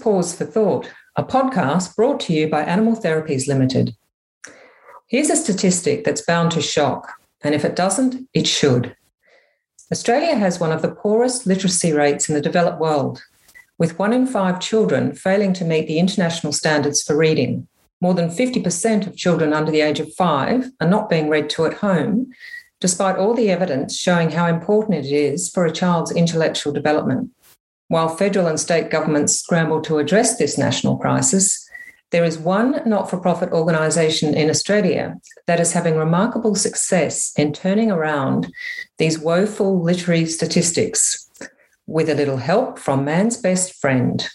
Pause for Thought, a podcast brought to you by Animal Therapies Limited. Here's a statistic that's bound to shock, and if it doesn't, it should. Australia has one of the poorest literacy rates in the developed world, with one in five children failing to meet the international standards for reading. More than 50% of children under the age of five are not being read to at home, despite all the evidence showing how important it is for a child's intellectual development. While federal and state governments scramble to address this national crisis, there is one not for profit organisation in Australia that is having remarkable success in turning around these woeful literary statistics with a little help from man's best friend.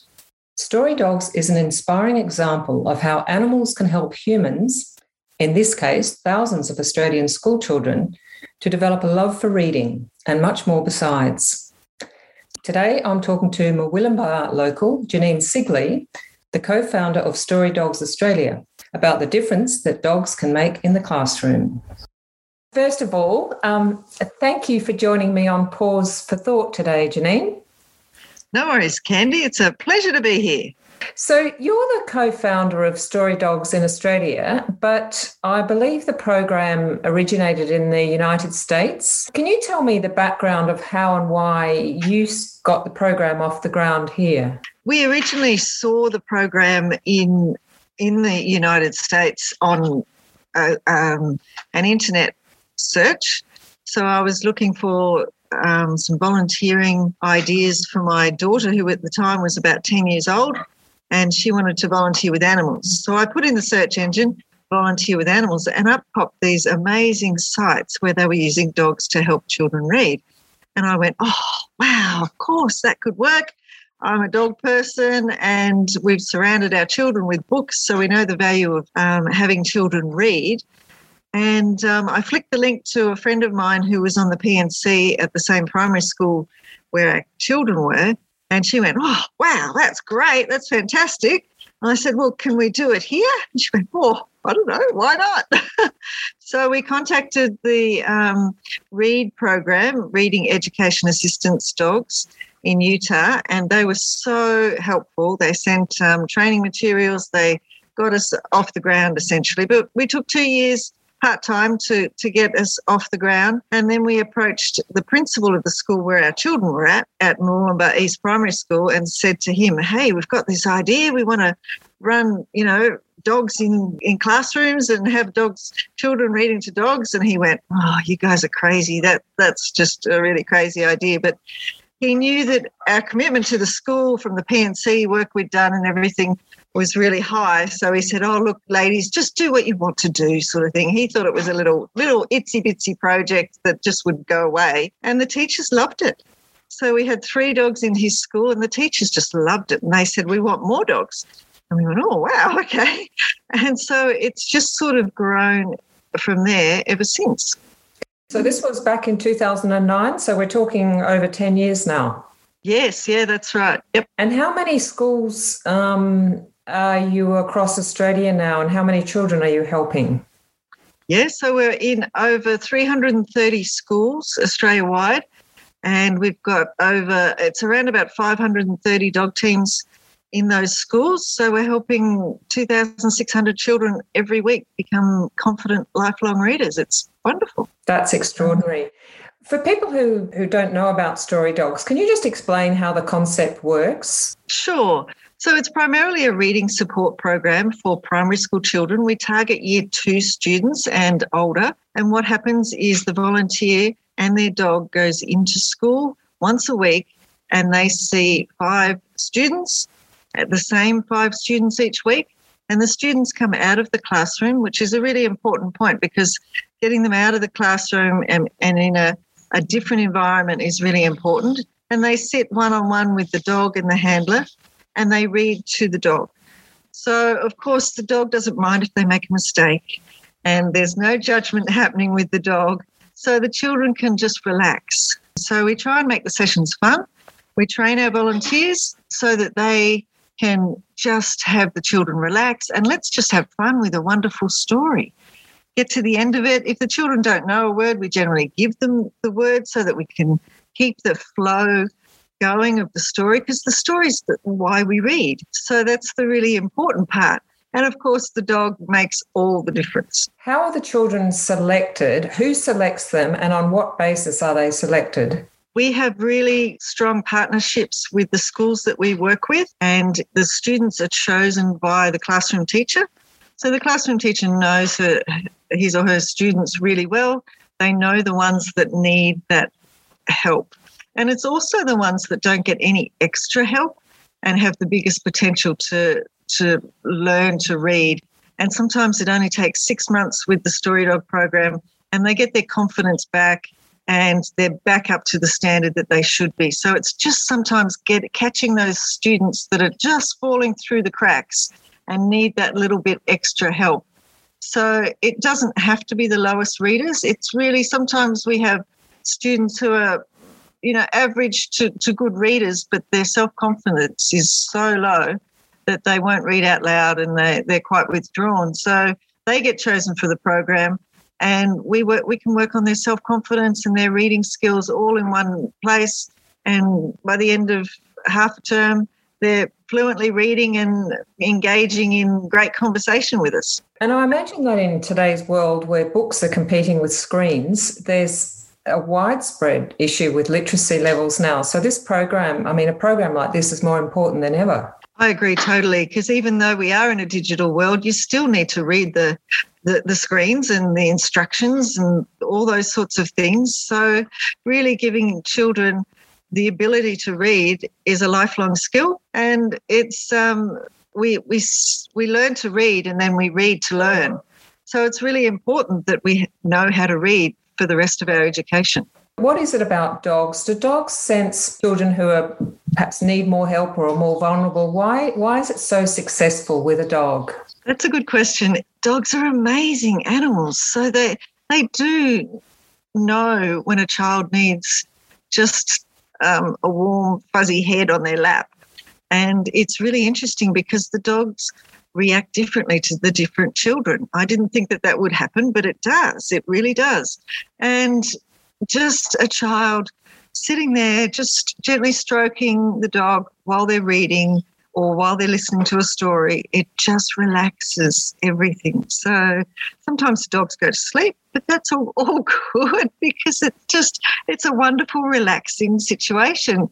Story Dogs is an inspiring example of how animals can help humans, in this case, thousands of Australian schoolchildren, to develop a love for reading and much more besides. Today, I'm talking to Murwillumbah local Janine Sigley, the co founder of Story Dogs Australia, about the difference that dogs can make in the classroom. First of all, um, thank you for joining me on Pause for Thought today, Janine. No worries, Candy. It's a pleasure to be here. So, you're the co founder of Story Dogs in Australia, but I believe the program originated in the United States. Can you tell me the background of how and why you got the program off the ground here? We originally saw the program in in the United States on um, an internet search. So I was looking for um, some volunteering ideas for my daughter, who at the time was about 10 years old and she wanted to volunteer with animals. So I put in the search engine volunteer with animals and up popped these amazing sites where they were using dogs to help children read. And I went, oh, wow, of course that could work. I'm a dog person and we've surrounded our children with books, so we know the value of um, having children read. And um, I flicked the link to a friend of mine who was on the PNC at the same primary school where our children were. And she went, Oh, wow, that's great. That's fantastic. And I said, Well, can we do it here? And she went, Oh, I don't know. Why not? so we contacted the um, READ program, Reading Education Assistance Dogs in Utah, and they were so helpful. They sent um, training materials, they got us off the ground essentially. But we took two years part time to, to get us off the ground. And then we approached the principal of the school where our children were at, at Murwillumbah East Primary School, and said to him, Hey, we've got this idea. We want to run, you know, dogs in, in classrooms and have dogs, children reading to dogs. And he went, Oh, you guys are crazy. That That's just a really crazy idea. But he knew that our commitment to the school from the PNC work we'd done and everything was really high. So he said, "Oh, look, ladies, just do what you want to do," sort of thing. He thought it was a little little itsy bitsy project that just would go away, and the teachers loved it. So we had three dogs in his school, and the teachers just loved it. And they said, "We want more dogs." And we went, "Oh, wow, okay." And so it's just sort of grown from there ever since. So this was back in 2009. So we're talking over 10 years now. Yes, yeah, that's right. Yep. And how many schools um, are you across Australia now, and how many children are you helping? Yeah, so we're in over 330 schools Australia wide, and we've got over, it's around about 530 dog teams in those schools. So we're helping 2,600 children every week become confident lifelong readers. It's wonderful. That's extraordinary. For people who, who don't know about Story Dogs, can you just explain how the concept works? Sure. So it's primarily a reading support program for primary school children. We target year two students and older. And what happens is the volunteer and their dog goes into school once a week and they see five students, the same five students each week. And the students come out of the classroom, which is a really important point because getting them out of the classroom and, and in a, a different environment is really important. And they sit one on one with the dog and the handler and they read to the dog. So, of course, the dog doesn't mind if they make a mistake, and there's no judgment happening with the dog. So, the children can just relax. So, we try and make the sessions fun. We train our volunteers so that they can just have the children relax and let's just have fun with a wonderful story. Get to the end of it. If the children don't know a word, we generally give them the word so that we can keep the flow going of the story because the story is why we read. So that's the really important part. And of course, the dog makes all the difference. How are the children selected? Who selects them, and on what basis are they selected? We have really strong partnerships with the schools that we work with, and the students are chosen by the classroom teacher. So the classroom teacher knows her, his or her students really well. They know the ones that need that help. And it's also the ones that don't get any extra help and have the biggest potential to, to learn to read. And sometimes it only takes six months with the Story Dog program and they get their confidence back and they're back up to the standard that they should be. So it's just sometimes get catching those students that are just falling through the cracks and need that little bit extra help. So it doesn't have to be the lowest readers. It's really sometimes we have students who are, you know, average to, to good readers, but their self confidence is so low that they won't read out loud and they, they're quite withdrawn. So they get chosen for the program and we work we can work on their self-confidence and their reading skills all in one place and by the end of half a term they're fluently reading and engaging in great conversation with us. And I imagine that in today's world where books are competing with screens, there's a widespread issue with literacy levels now. So, this program, I mean, a program like this is more important than ever. I agree totally. Because even though we are in a digital world, you still need to read the, the, the screens and the instructions and all those sorts of things. So, really giving children the ability to read is a lifelong skill, and it's um, we we we learn to read and then we read to learn. So it's really important that we know how to read for the rest of our education. What is it about dogs? Do dogs sense children who are perhaps need more help or are more vulnerable? Why why is it so successful with a dog? That's a good question. Dogs are amazing animals. So they they do know when a child needs just um, a warm, fuzzy head on their lap. And it's really interesting because the dogs react differently to the different children. I didn't think that that would happen, but it does. It really does. And just a child sitting there, just gently stroking the dog while they're reading, or while they're listening to a story, it just relaxes everything. So sometimes the dogs go to sleep, but that's all, all good because it's just, it's a wonderful, relaxing situation.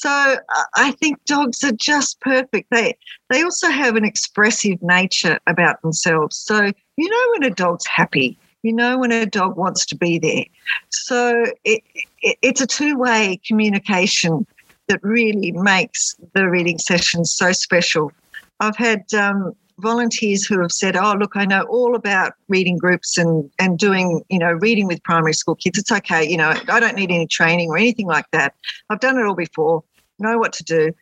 So I think dogs are just perfect. They, they also have an expressive nature about themselves. So you know when a dog's happy, you know when a dog wants to be there. So it, it, it's a two way communication that really makes the reading sessions so special. I've had um, volunteers who have said, "Oh, look, I know all about reading groups and and doing, you know, reading with primary school kids. It's okay, you know, I don't need any training or anything like that. I've done it all before. Know what to do."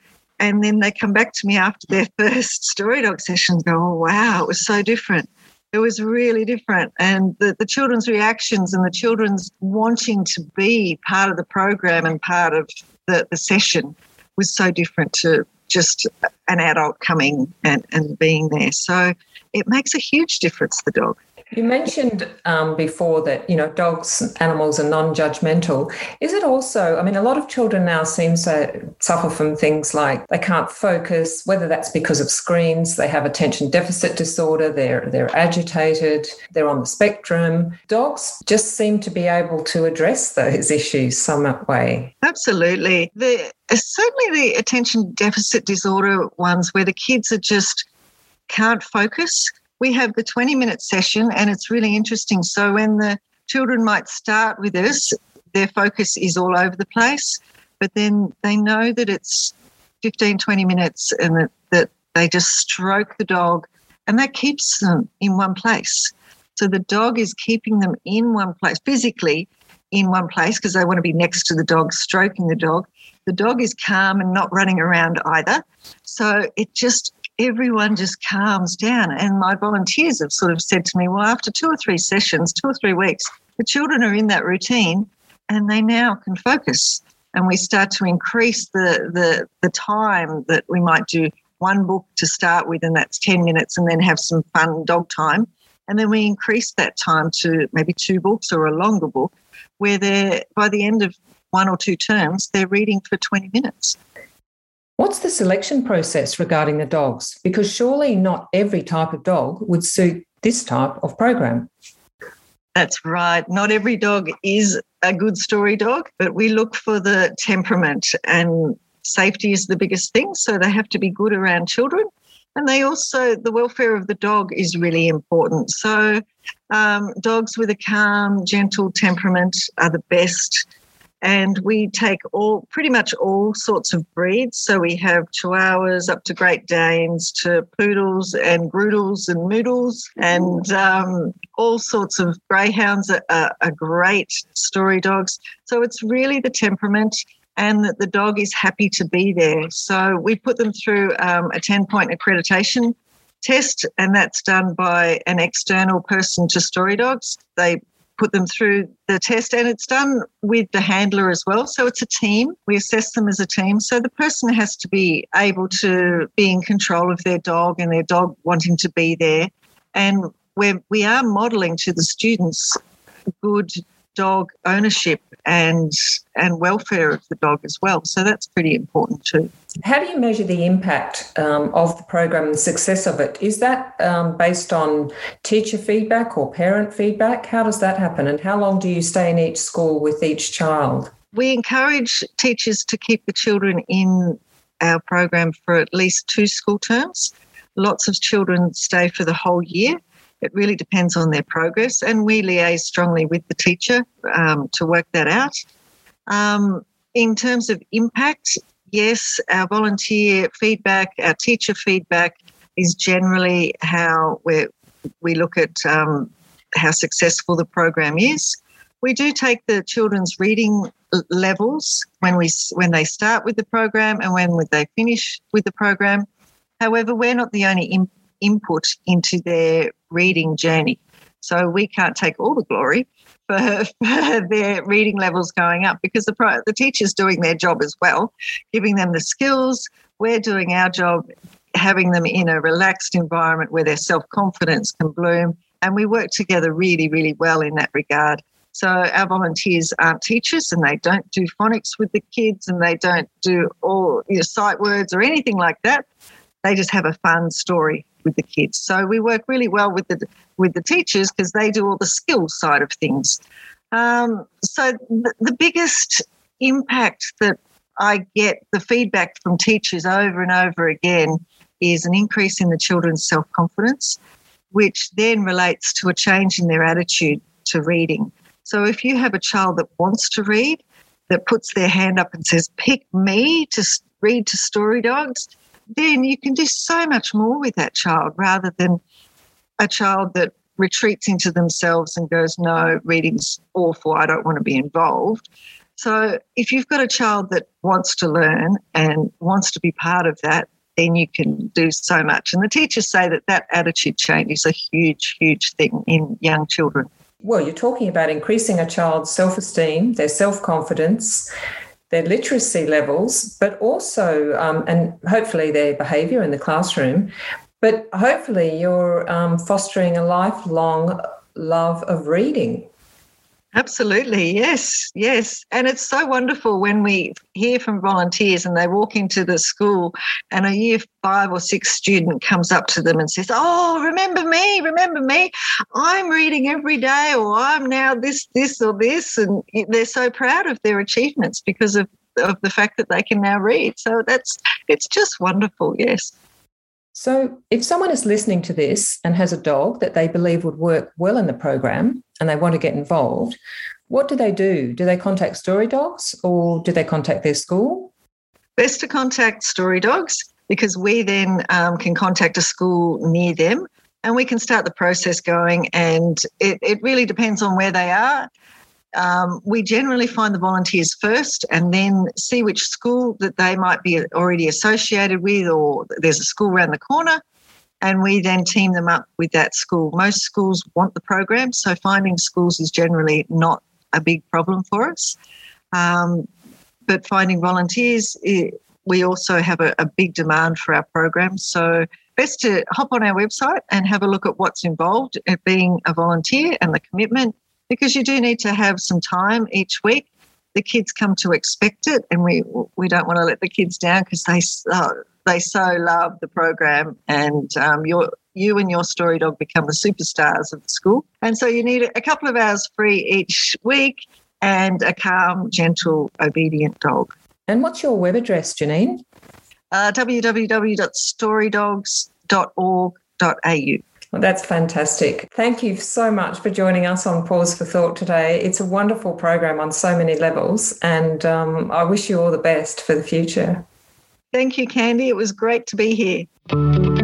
And then they come back to me after their first story dog session and go, "Oh, wow, it was so different." It was really different. And the, the children's reactions and the children's wanting to be part of the program and part of the, the session was so different to just an adult coming and, and being there. So it makes a huge difference, the dog. You mentioned um, before that you know dogs, animals are non-judgmental. Is it also? I mean, a lot of children now seem to suffer from things like they can't focus, whether that's because of screens, they have attention deficit disorder, they're they're agitated, they're on the spectrum. Dogs just seem to be able to address those issues some way. Absolutely, the certainly the attention deficit disorder ones where the kids are just can't focus we have the 20 minute session and it's really interesting. So when the children might start with us, their focus is all over the place, but then they know that it's 15, 20 minutes and that, that they just stroke the dog and that keeps them in one place. So the dog is keeping them in one place, physically in one place because they want to be next to the dog, stroking the dog. The dog is calm and not running around either. So it just everyone just calms down. And my volunteers have sort of said to me, well, after two or three sessions, two or three weeks, the children are in that routine and they now can focus. And we start to increase the, the, the time that we might do one book to start with, and that's 10 minutes, and then have some fun dog time. And then we increase that time to maybe two books or a longer book, where they're by the end of one or two terms, they're reading for 20 minutes. What's the selection process regarding the dogs? Because surely not every type of dog would suit this type of program. That's right. Not every dog is a good story dog, but we look for the temperament and safety is the biggest thing. So they have to be good around children. And they also, the welfare of the dog is really important. So um, dogs with a calm, gentle temperament are the best and we take all pretty much all sorts of breeds. So we have Chihuahuas up to Great Danes to poodles and groodles and moodles, and um, all sorts of greyhounds are, are, are great story dogs. So it's really the temperament and that the dog is happy to be there. So we put them through um, a 10 point accreditation test, and that's done by an external person to Story Dogs. They put them through the test and it's done with the handler as well. So it's a team. We assess them as a team. So the person has to be able to be in control of their dog and their dog wanting to be there. And we're, we are modeling to the students good dog ownership and and welfare of the dog as well. So that's pretty important too. How do you measure the impact um, of the program and the success of it? Is that um, based on teacher feedback or parent feedback? How does that happen, and how long do you stay in each school with each child? We encourage teachers to keep the children in our program for at least two school terms. Lots of children stay for the whole year it really depends on their progress, and we liaise strongly with the teacher um, to work that out. Um, in terms of impact, yes, our volunteer feedback, our teacher feedback is generally how we we look at um, how successful the program is. We do take the children's reading levels when we when they start with the program and when they finish with the program. However, we're not the only input into their reading journey. So we can't take all the glory for, for their reading levels going up because the, the teacher's doing their job as well, giving them the skills. We're doing our job, having them in a relaxed environment where their self confidence can bloom. And we work together really, really well in that regard. So our volunteers aren't teachers and they don't do phonics with the kids and they don't do all your sight words or anything like that. They just have a fun story with the kids. So we work really well with the with the teachers because they do all the skills side of things. Um, so the biggest impact that I get the feedback from teachers over and over again is an increase in the children's self confidence, which then relates to a change in their attitude to reading. So if you have a child that wants to read, that puts their hand up and says, Pick me to read to story dogs, then you can do so much more with that child rather than a child that retreats into themselves and goes, No, reading's awful. I don't want to be involved. So if you've got a child that wants to learn and wants to be part of that, then you can do so much. And the teachers say that that attitude change is a huge, huge thing in young children. Well, you're talking about increasing a child's self esteem, their self confidence, their literacy levels, but also, um, and hopefully their behaviour in the classroom. But hopefully, you're um, fostering a lifelong love of reading. Absolutely, yes, yes. And it's so wonderful when we hear from volunteers and they walk into the school and a year five or six student comes up to them and says, Oh, remember me, remember me. I'm reading every day, or I'm now this, this, or this. And they're so proud of their achievements because of, of the fact that they can now read. So that's, it's just wonderful, yes. So, if someone is listening to this and has a dog that they believe would work well in the program and they want to get involved, what do they do? Do they contact Story Dogs or do they contact their school? Best to contact Story Dogs because we then um, can contact a school near them and we can start the process going. And it, it really depends on where they are um, we generally find the volunteers first and then see which school that they might be already associated with, or there's a school around the corner, and we then team them up with that school. Most schools want the program, so finding schools is generally not a big problem for us. Um, but finding volunteers, it, we also have a, a big demand for our program. So best to hop on our website and have a look at what's involved in being a volunteer and the commitment because you do need to have some time each week the kids come to expect it, and we we don't want to let the kids down because they so, they so love the program, and um, your you and your story dog become the superstars of the school. And so you need a couple of hours free each week, and a calm, gentle, obedient dog. And what's your web address, Janine? Uh, www.storydogs.org.au. Well, that's fantastic. Thank you so much for joining us on Pause for Thought today. It's a wonderful program on so many levels, and um, I wish you all the best for the future. Thank you, Candy. It was great to be here.